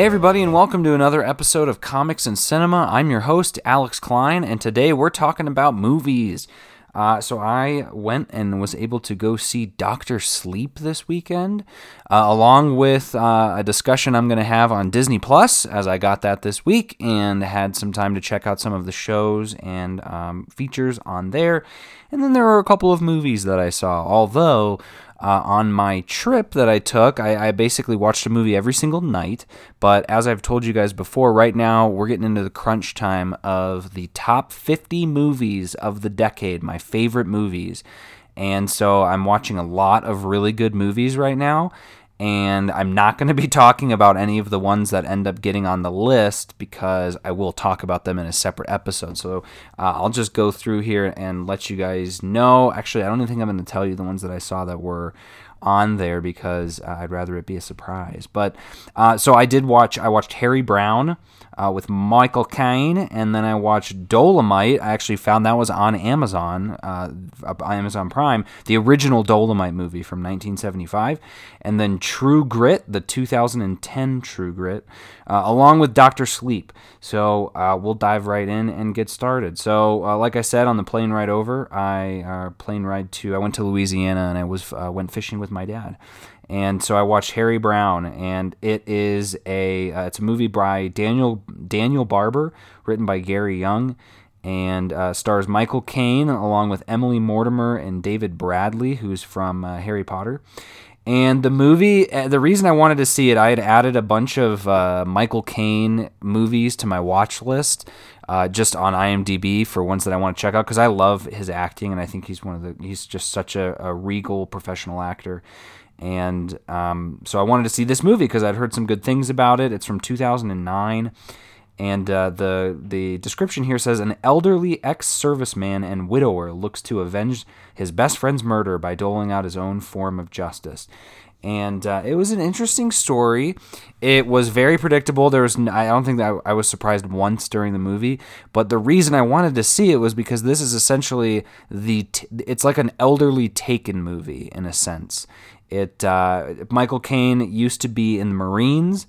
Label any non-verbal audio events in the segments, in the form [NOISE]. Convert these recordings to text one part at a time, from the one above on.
Hey, everybody, and welcome to another episode of Comics and Cinema. I'm your host, Alex Klein, and today we're talking about movies. Uh, so I went and was able to go see Doctor Sleep this weekend, uh, along with uh, a discussion I'm going to have on Disney Plus, as I got that this week and had some time to check out some of the shows and um, features on there. And then there were a couple of movies that I saw, although uh, on my trip that I took, I, I, basically watched a movie every single night. But as I've told you guys before, right now we're getting into the crunch time of the top 50 movies of the decade, my favorite movies. And so I'm watching a lot of really good movies right now and I'm not going to be [LAUGHS] talking about any of the ones that end up getting on the list because I will talk about them in a separate episode. So uh, I'll just go through here and let you guys know. Actually, I don't even think I'm going to tell you the ones that I saw that were on there because uh, I'd rather it be a surprise. But uh, so I did watch. I watched Harry Brown uh, with Michael Caine, and then I watched Dolemite. I actually found that was on Amazon, uh, Amazon Prime, the original Dolemite movie from 1975, and then True Grit, the 2010 True Grit, uh, along with Doctor Sleep. So uh, we'll dive right in and get started. So, like I said, on the plane ride over, I plane ride to I went to Louisiana and I was went fishing with my dad. And so I watched Harry Brown, and it is a uh, it's a movie by Daniel Daniel Barber, written by Gary Young, and uh, stars Michael Caine along with Emily Mortimer and David Bradley, who's from uh, Harry Potter. And the movie, uh, the reason I wanted to see it, I had added a bunch of uh, Michael Caine movies to my watch list, uh, just on IMDb for ones that I want to check out because I love his acting and I think he's one of the he's just such a, a regal professional actor. And um, so I wanted to see this movie because I'd heard some good things about it. It's from 2009 and uh, the the description here says an elderly ex-serviceman and widower looks to avenge his best friend's murder by doling out his own form of justice. And uh, it was an interesting story. It was very predictable. There was I don't think that I was surprised once during the movie, but the reason I wanted to see it was because this is essentially the t- it's like an elderly Taken movie in a sense. It uh, Michael Caine used to be in the Marines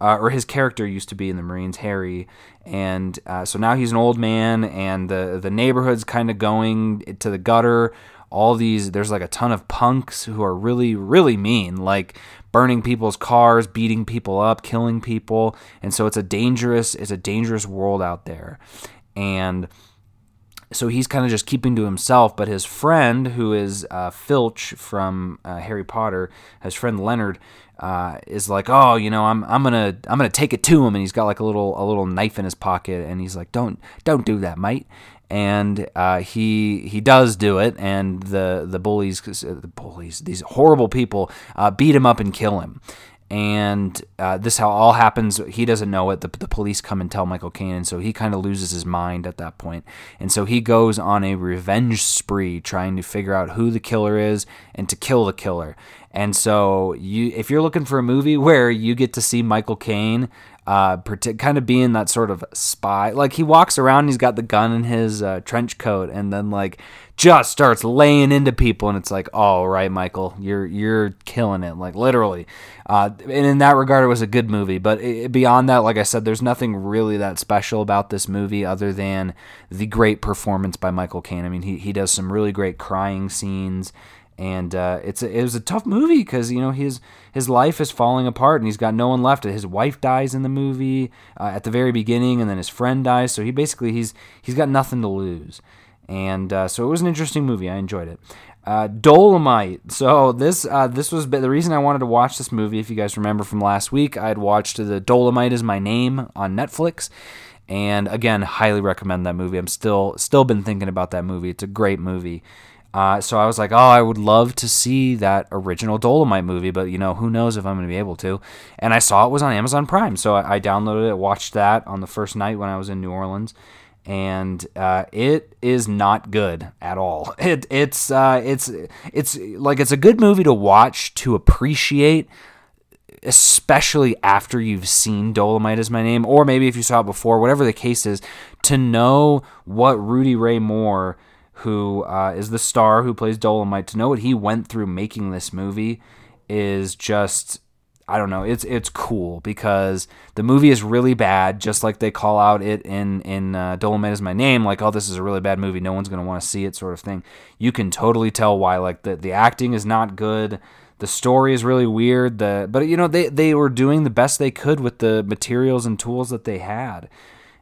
uh, or his character used to be in the Marines, Harry, and uh, so now he's an old man, and the the neighborhood's kind of going to the gutter. All these, there's like a ton of punks who are really, really mean, like burning people's cars, beating people up, killing people, and so it's a dangerous, it's a dangerous world out there, and so he's kind of just keeping to himself. But his friend, who is uh, Filch from uh, Harry Potter, his friend Leonard, uh, is like, oh, you know, I'm I'm gonna I'm gonna take it to him, and he's got like a little a little knife in his pocket, and he's like, don't don't do that, mate. And uh, he he does do it, and the the bullies the bullies these horrible people uh, beat him up and kill him and uh, this how all happens. He doesn't know it. The, the police come and tell Michael Caine, and so he kind of loses his mind at that point. And so he goes on a revenge spree, trying to figure out who the killer is and to kill the killer. And so you, if you're looking for a movie [LAUGHS] where you get to see Michael Caine uh, kind of being that sort of spy. Like he walks around, he's got the gun in his uh, trench coat, and then like just starts laying into people, and it's like, all right, Michael, you're you're killing it, like literally. Uh, and in that regard, it was a good movie. But it, beyond that, like I said, there's nothing really that special about this movie other than the great performance by Michael Caine. I mean, he he does some really great crying scenes and uh, it's a, it was a tough movie because you know his his life is falling apart and he's got no one left. His wife dies in the movie uh, at the very beginning, and then his friend dies. So he basically he's he's got nothing to lose, and uh, so it was an interesting movie. I enjoyed it. Uh, Dolemite. So this uh, this was the reason I wanted to watch this movie. If you guys remember from last week, I had watched the Dolemite is my name on Netflix, and again, highly recommend that movie. I'm still still been thinking about that movie. It's a great movie. Uh, so I was like, oh, I would love to see that original Dolemite movie, but you know, who knows if I'm going to be able to. And I saw it was on Amazon Prime, so I, I downloaded it, watched that on the first night when I was in New Orleans, and uh, it is not good at all. [LAUGHS] It it's uh, it's it's like it's a good movie to watch to appreciate. Especially after you've seen Dolemite is my name, or maybe if you saw it before, whatever the case is, to know what Rudy Ray Moore who uh, is the star who plays Dolemite, to know what he went through making this movie is just I don't know. It's it's cool because the movie is really bad, just like they call out it in in uh, Dolemite is my name, like oh this is a really bad movie, no one's gonna want to see it, sort of thing. You can totally tell why. Like the the acting is not good, the story is really weird. The but you know they they were doing the best they could with the materials and tools that they had,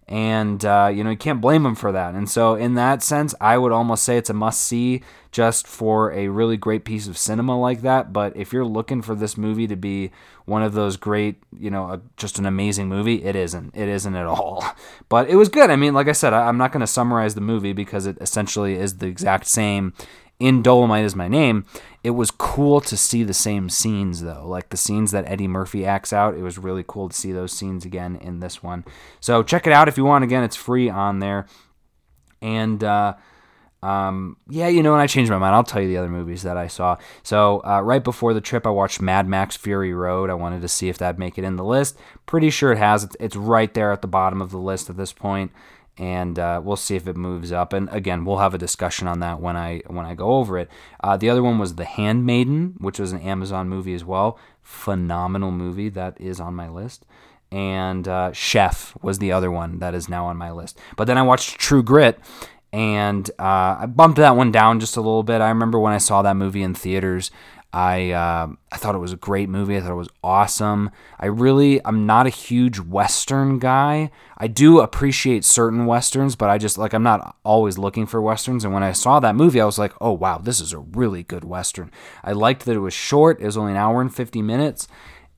and uh, you know you can't blame them for that. And so in that sense, I would almost say it's a must see just for a really great piece of cinema like that. But if you're looking for this movie to be one of those great, you know, just an amazing movie, it isn't. It isn't at all. [LAUGHS] But it was good. I mean, like I said, I, I'm not going to summarize the movie because it essentially is the exact same in Dolemite is my name, it was cool to see the same scenes though, like the scenes that Eddie Murphy acts out. It was really cool to see those scenes again in this one. So check it out if you want. Again, it's free on there. And uh, um, yeah, you know, when I changed my mind, I'll tell you the other movies that I saw. So uh, right before the trip, I watched Mad Max Fury Road. I wanted to see if that'd make it in the list. Pretty sure it has. It's right there at the bottom of the list at this point and uh, we'll see if it moves up. And again, we'll have a discussion on that when I when I go over it. Uh, the other one was The Handmaiden, which was an Amazon movie as well. Phenomenal movie that is on my list. And uh, Chef was the other one that is now on my list. But then I watched True Grit, and uh, I bumped that one down just a little bit. I remember when I saw that movie in theaters. I uh, I thought it was a great movie. I thought it was awesome. I really I'm not a huge western guy. I do appreciate certain westerns, but I just like I'm not always looking for westerns. And when I saw that movie, I was like, oh wow, this is a really good western. I liked that it was short. It was only an hour and 50 minutes,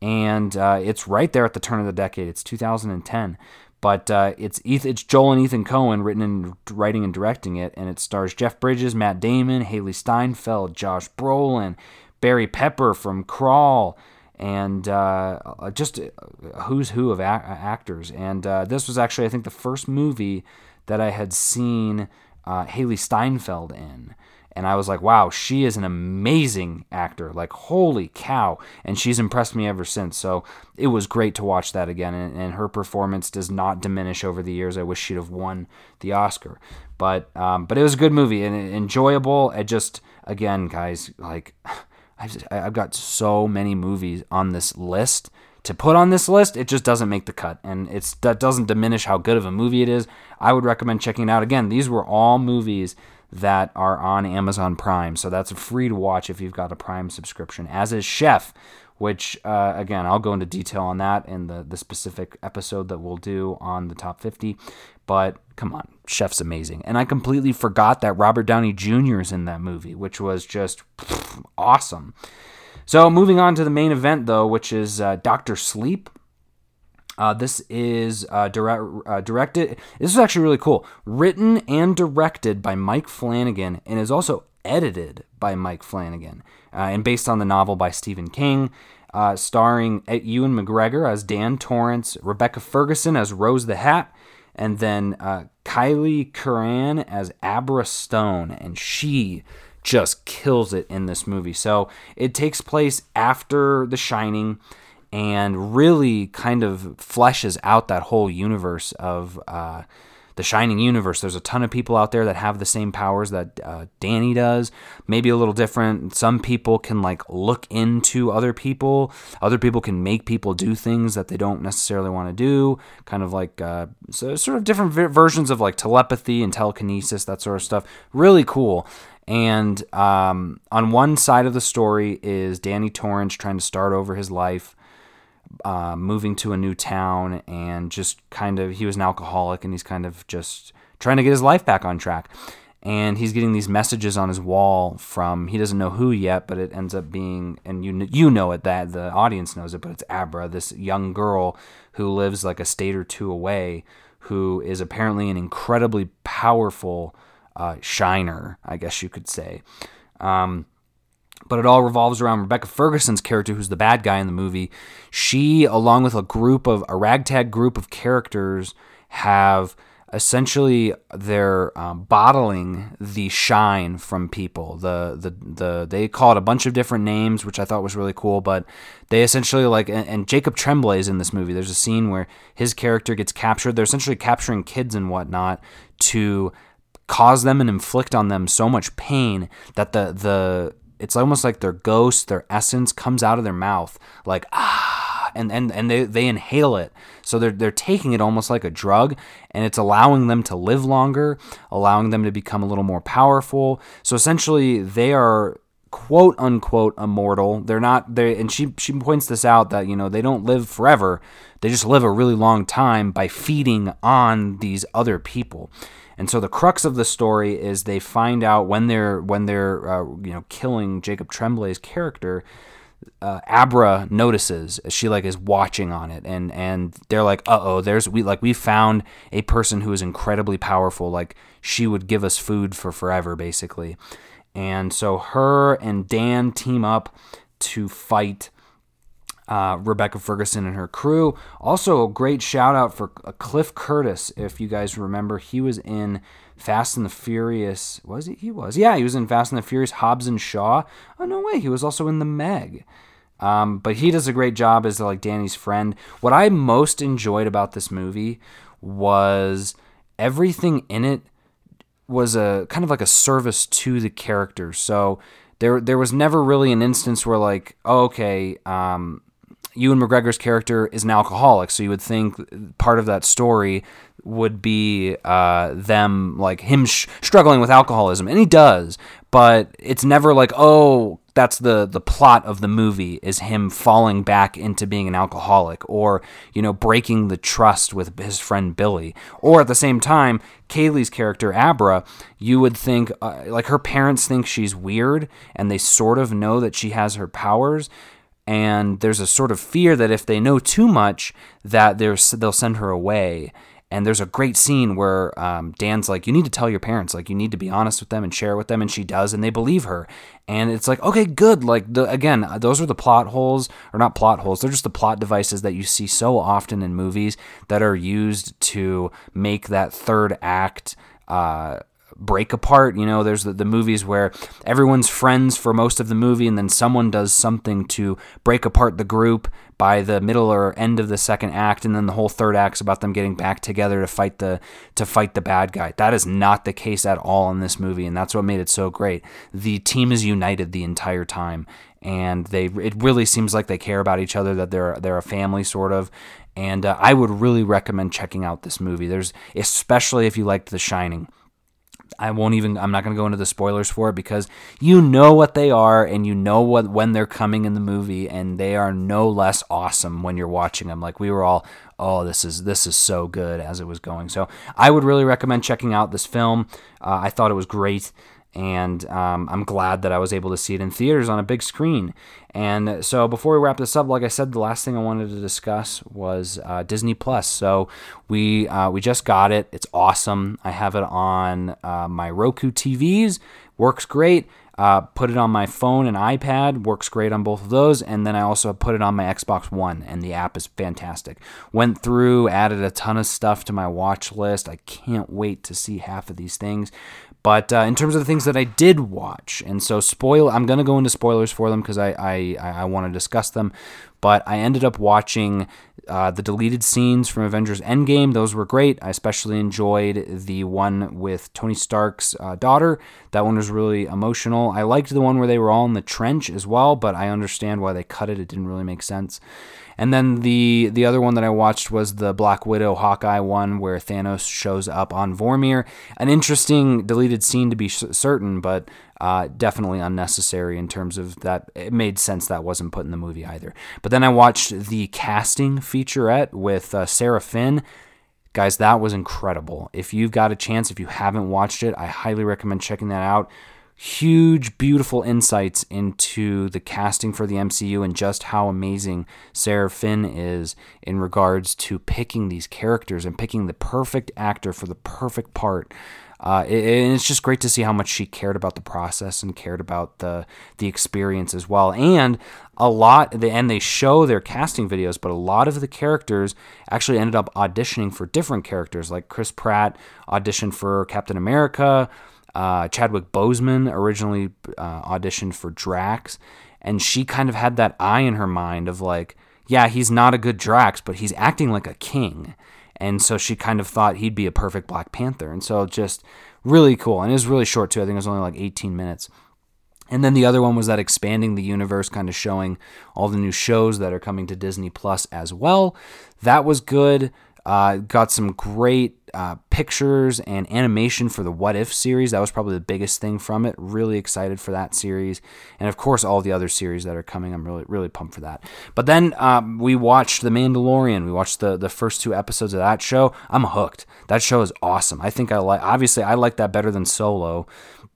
and uh, it's right there at the turn of the decade. It's 2010. But uh, it's Ethan, it's Joel and Ethan Coen written and writing and directing it, and it stars Jeff Bridges, Matt Damon, Hailee Steinfeld, Josh Brolin, Barry Pepper from Crawl, and uh, just who's who of a- actors. And uh, this was actually, I think, the first movie that I had seen uh, Hailee Steinfeld in. And I was like, wow, she is an amazing actor. Like, holy cow. And she's impressed me ever since. So it was great to watch that again. And, and her performance does not diminish over the years. I wish she'd have won the Oscar. But, um, but it was a good movie and enjoyable. It just, again, guys, like. I've, I've got so many movies on this list to put on this list, it just doesn't make the cut, and it's that doesn't diminish how good of a movie it is. I would recommend checking it out. Again, these were all movies that are on Amazon Prime, so that's free to watch if you've got a Prime subscription. As is Chef, which uh, again I'll go into detail on that in the the specific episode that we'll do on the top 50. But come on, Chef's amazing. And I completely forgot that Robert Downey Jr. is in that movie, which was just pff, awesome. So, moving on to the main event, though, which is uh, Doctor Sleep. Uh, this is uh, direct, uh, directed. This is actually really cool. Written and directed by Mike Flanagan, and is also edited by Mike Flanagan, uh, and based on the novel by Stephen King. Uh, starring Ewan McGregor as Dan Torrance, Rebecca Ferguson as Rose the Hat, and then uh, Kyliegh Curran as Abra Stone, and she just kills it in this movie. So it takes place after The Shining and really kind of fleshes out that whole universe of uh, the Shining universe. There's a ton of people out there that have the same powers that uh, Danny does, maybe a little different. Some people can like look into other people. Other people can make people do things that they don't necessarily want to do. Kind of like uh, so sort of different versions of like telepathy and telekinesis, that sort of stuff. Really cool. And um, on one side of the story is Danny Torrance trying to start over his life uh, moving to a new town and just kind of he was an alcoholic and he's kind of just trying to get his life back on track. And he's getting these messages on his wall from he doesn't know who yet but it ends up being and you you know it that the audience knows it but it's Abra this young girl who lives like a state or two away who is apparently an incredibly powerful uh, shiner I guess you could say. Um, but it all revolves around Rebecca Ferguson's character, who's the bad guy in the movie. She, along with a group of a ragtag group of characters, have essentially they're um, bottling the shine from people. The, the the they call it a bunch of different names, which I thought was really cool. But they essentially like and, and Jacob Tremblay is in this movie. There's a scene where his character gets captured. They're essentially capturing kids and whatnot to cause them and inflict on them so much pain that the the It's almost like their ghost, their essence comes out of their mouth, like ah, and and and they they inhale it. So they're they're taking it almost like a drug, and it's allowing them to live longer, allowing them to become a little more powerful. So essentially, they are quote unquote immortal. They're not they and she she points this out that you know they don't live forever. They just live a really long time by feeding on these other people. And so the crux of the story is they find out when they're when they're uh, you know killing Jacob Tremblay's character. Uh, Abra notices she like is watching on it, and and they're like, uh oh, there's we like we found a person who is incredibly powerful. Like she would give us food for forever, basically. And so her and Dan team up to fight uh, Rebecca Ferguson and her crew. Also, a great shout out for uh, Cliff Curtis. If you guys remember, he was in Fast and the Furious. Was he? He was. Yeah, he was in Fast and the Furious. Hobbs and Shaw. Oh no way, he was also in the Meg. Um, but he does a great job as like Danny's friend. What I most enjoyed about this movie was everything in it was a kind of like a service to the characters. So there there was never really an instance where like, oh, okay, um, Ewan McGregor's character is an alcoholic, so you would think part of that story would be uh, them like him sh- struggling with alcoholism, and he does, but it's never like oh that's the the plot of the movie is him falling back into being an alcoholic or you know breaking the trust with his friend Billy. Or at the same time Kaylee's character Abra you would think uh, like her parents think she's weird and they sort of know that she has her powers and there's a sort of fear that if they know too much that they'll send her away and there's a great scene where um, Dan's like, "You need to tell your parents. Like, you need to be honest with them and share with them." And she does, and they believe her. And it's like, okay, good. Like, the, again, those are the plot holes, or not plot holes. They're just the plot devices that you see so often in movies that are used to make that third act. Uh, break apart. You know, there's the, the movies where everyone's friends for most of the movie, and then someone does something to break apart the group by the middle or end of the second act, and then the whole third act's about them getting back together to fight the to fight the bad guy. That is not the case at all in this movie, and that's what made it so great. The team is united the entire time, and they it really seems like they care about each other, that they're they're a family sort of. And uh, I would really recommend checking out this movie. There's especially if you liked The Shining I won't even I'm not going to go into the spoilers for it because you know what they are and you know what when they're coming in the movie and they are no less awesome when you're watching them like we were all oh this is this is so good as it was going. So I would really recommend checking out this film. Uh, I thought it was great and um, I'm glad that I was able to see it in theaters on a big screen. And so, before we wrap this up, like I said, the last thing I wanted to discuss was uh, Disney Plus. So we uh, we just got it. It's awesome. I have it on uh, my Roku TVs. Works great. Uh, put it on my phone and iPad, works great on both of those. And then I also put it on my Xbox One, and the app is fantastic. Went through, added a ton of stuff to my watch list. I can't wait to see half of these things. But uh, in terms of the things that I did watch, and so spoil, I'm gonna go into spoilers for them because I I, I want to discuss them. But I ended up watching uh, the deleted scenes from Avengers Endgame. Those were great. I especially enjoyed the one with Tony Stark's uh, daughter. That one was really emotional. I liked the one where they were all in the trench as well, but I understand why they cut it. It didn't really make sense. And then the the other one that I watched was the Black Widow Hawkeye one where Thanos shows up on Vormir. An interesting deleted scene to be certain, but uh, definitely unnecessary in terms of that. It made sense that wasn't put in the movie either. But then I watched the casting featurette with uh, Sarah Finn. Guys, that was incredible. If you've got a chance, if you haven't watched it, I highly recommend checking that out huge, beautiful insights into the casting for the MCU and just how amazing Sarah Finn is in regards to picking these characters and picking the perfect actor for the perfect part. Uh, and it's just great to see how much she cared about the process and cared about the the experience as well. And a lot, and they show their casting videos, but a lot of the characters actually ended up auditioning for different characters. Like Chris Pratt auditioned for Captain America. Uh, Chadwick Boseman originally uh, auditioned for Drax, and she kind of had that eye in her mind of like, yeah, he's not a good Drax, but he's acting like a king. And so she kind of thought he'd be a perfect Black Panther. And so just really cool. And it was really short too. I think it was only like 18 minutes. And then the other one was that expanding the universe, kind of showing all the new shows that are coming to Disney Plus as well. That was good. Uh, got some great uh, pictures and animation for the What If series. That was probably the biggest thing from it. Really excited for that series, and of course all the other series that are coming. I'm really really pumped for that. But then um, we watched The Mandalorian. We watched the the first two episodes of that show. I'm hooked. That show is awesome. I think I like. Obviously, I like that better than Solo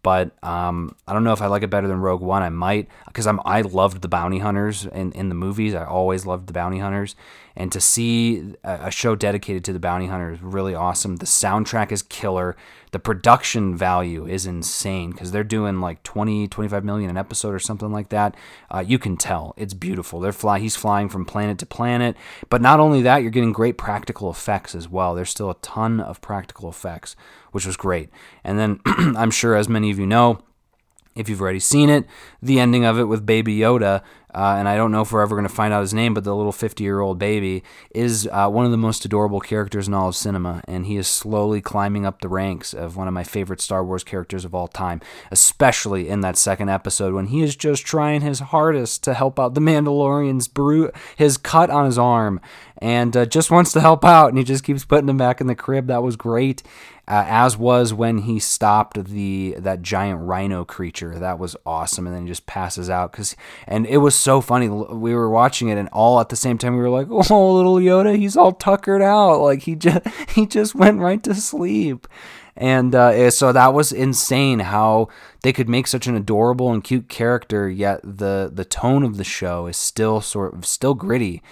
but um, I don't know if I like it better than Rogue One. I might because I'm I loved the bounty hunters in, in the movies. I always loved the bounty hunters, and to see a, a show dedicated to the bounty hunters is really awesome. The soundtrack is killer. The production value is insane because they're doing like 20, 25 million an episode or something like that. Uh, you can tell it's beautiful. They're fly. He's flying from planet to planet, but not only that, you're getting great practical effects as well. There's still a ton of practical effects which was great. And then [CLEARS THROAT] I'm sure, as many of you know, if you've already seen it, the ending of it with Baby Yoda, uh, and I don't know if we're ever going to find out his name, but the little 50 year old baby is uh, one of the most adorable characters in all of cinema, and he is slowly climbing up the ranks of one of my favorite Star Wars characters of all time, especially in that second episode when he is just trying his hardest to help out the Mandalorian's bru- his cut on his arm, and uh, just wants to help out, and he just keeps putting him back in the crib. That was great uh, as was when he stopped the that giant rhino creature. That was awesome, and then he just passes out because and it was so funny. We were watching it, and all at the same time we were like, [LAUGHS] "Oh, little Yoda, he's all tuckered out, like he just [LAUGHS] he just went right to sleep." And uh, eh, so that was insane how they could make such an adorable and cute character, yet the the tone of the show is still sort of still gritty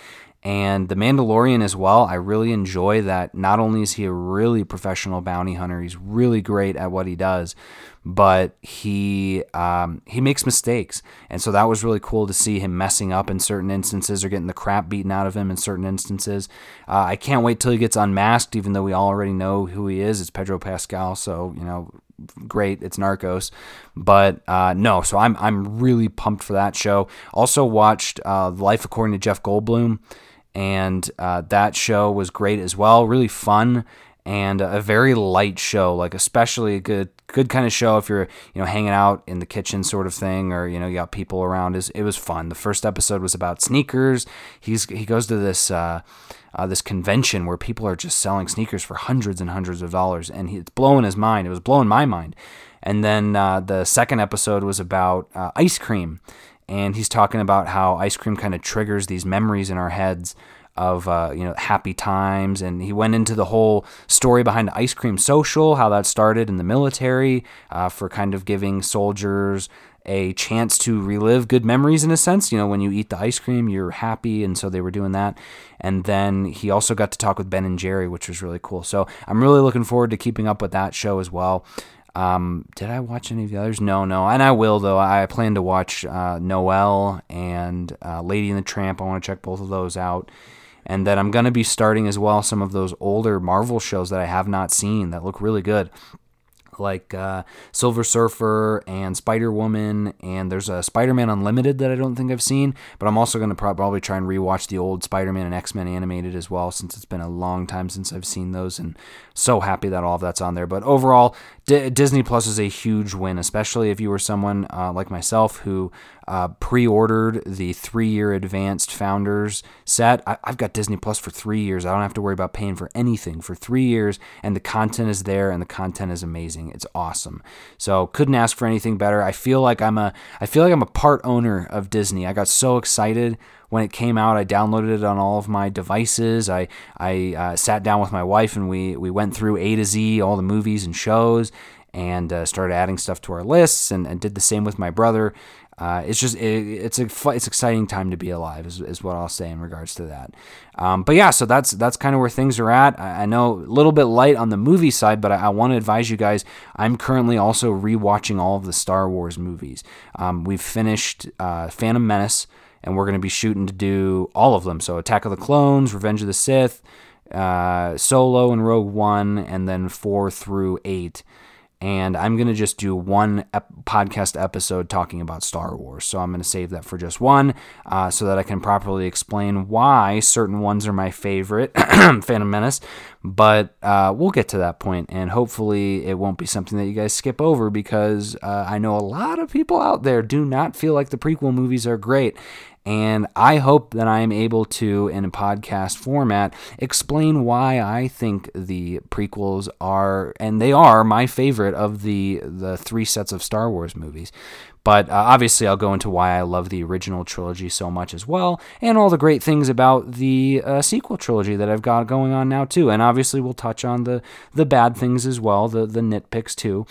and The Mandalorian as well. I really enjoy that. Not only is he a really professional bounty hunter, he's really great at what he does, but he um, he makes mistakes, and so that was really cool to see him messing up in certain instances or getting the crap beaten out of him in certain instances. Uh, I can't wait till he gets unmasked, even though we already know who he is. It's Pedro Pascal, so you know great. It's Narcos, but uh, no. So I'm I'm really pumped for that show. Also watched uh, Life According to Jeff Goldblum and uh, that show was great as well. Really fun and a very light show, like especially a good good kind of show if you're you know hanging out in the kitchen sort of thing, or you know you got people around. Is it was fun. The first episode was about sneakers. He's he goes to this. Uh, uh, this convention where people are just selling sneakers for hundreds and hundreds of dollars, and he, it's blowing his mind. It was blowing my mind. And then uh, the second episode was about uh, ice cream, and he's talking about how ice cream kind of triggers these memories in our heads of uh, you know happy times and he went into the whole story behind ice cream social how that started in the military uh, for kind of giving soldiers a chance to relive good memories in a sense. You know when you eat the ice cream you're happy and so they were doing that. And then he also got to talk with ben and jerry which was really cool. So i'm really looking forward to keeping up with that show as well um, did I watch any of the others? No, no, and I will though. I plan to watch uh, Noelle and uh, Lady and the Tramp. I want to check both of those out, and then I'm gonna be starting as well some of those older Marvel shows that I have not seen that look really good like uh, Silver Surfer and Spider Woman, and there's a Spider Man Unlimited that I don't think I've seen, but I'm also going to probably try and rewatch the old Spider Man and X Men animated as well, since it's been a long time since I've seen those, and so happy that all of that's on there. But overall, D- Disney Plus is a huge win, especially if you were someone uh, like myself who uh, pre-ordered the three-year advanced Founders set. I- have got Disney Plus for three years. I don't have to worry about paying for anything for three years, and the content is there, and the content is amazing. It's awesome. So couldn't ask for anything better. I feel like I'm a I feel like I'm a part owner of Disney. I got so excited when it came out. I downloaded it on all of my devices. I I uh, sat down with my wife and we we went through A to Z all the movies and shows and uh, started adding stuff to our lists and, and did the same with my brother. Uh, it's just it, it's a it's exciting time to be alive is, is what I'll say in regards to that. Um, but yeah, so that's that's kind of where things are at. I, I, know a little bit light on the movie side, but I, I want to advise you guys. I'm currently also rewatching all of the Star Wars movies. Um, we've finished uh, Phantom Menace and we're going to be shooting to do all of them. So Attack of the Clones, Revenge of the Sith, uh, Solo and Rogue One, and then four through eight. And I'm going to just do one ep- podcast episode talking about Star Wars. So I'm going to save that for just one uh, so that I can properly explain why certain ones are my favorite, [CLEARS THROAT] Phantom Menace. But uh, we'll get to that point, and hopefully it won't be something that you guys skip over because uh, I know a lot of people out there do not feel like the prequel movies are great. And I hope that I'm able to, in a podcast format, explain why I think the prequels are, and they are my favorite of the the three sets of Star Wars movies. But uh, obviously, I'll go into why I love the original trilogy so much as well, and all the great things about the uh, sequel trilogy that I've got going on now too. And obviously, we'll touch on the the bad things as well, the the nitpicks too.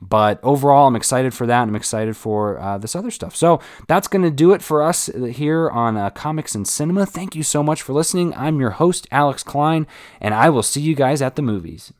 But overall, I'm excited for that. And I'm excited for uh, this other stuff. So that's going to do it for us here on uh, Comics and Cinema. Thank you so much for listening. I'm your host, Alex Klein, and I will see you guys at the movies.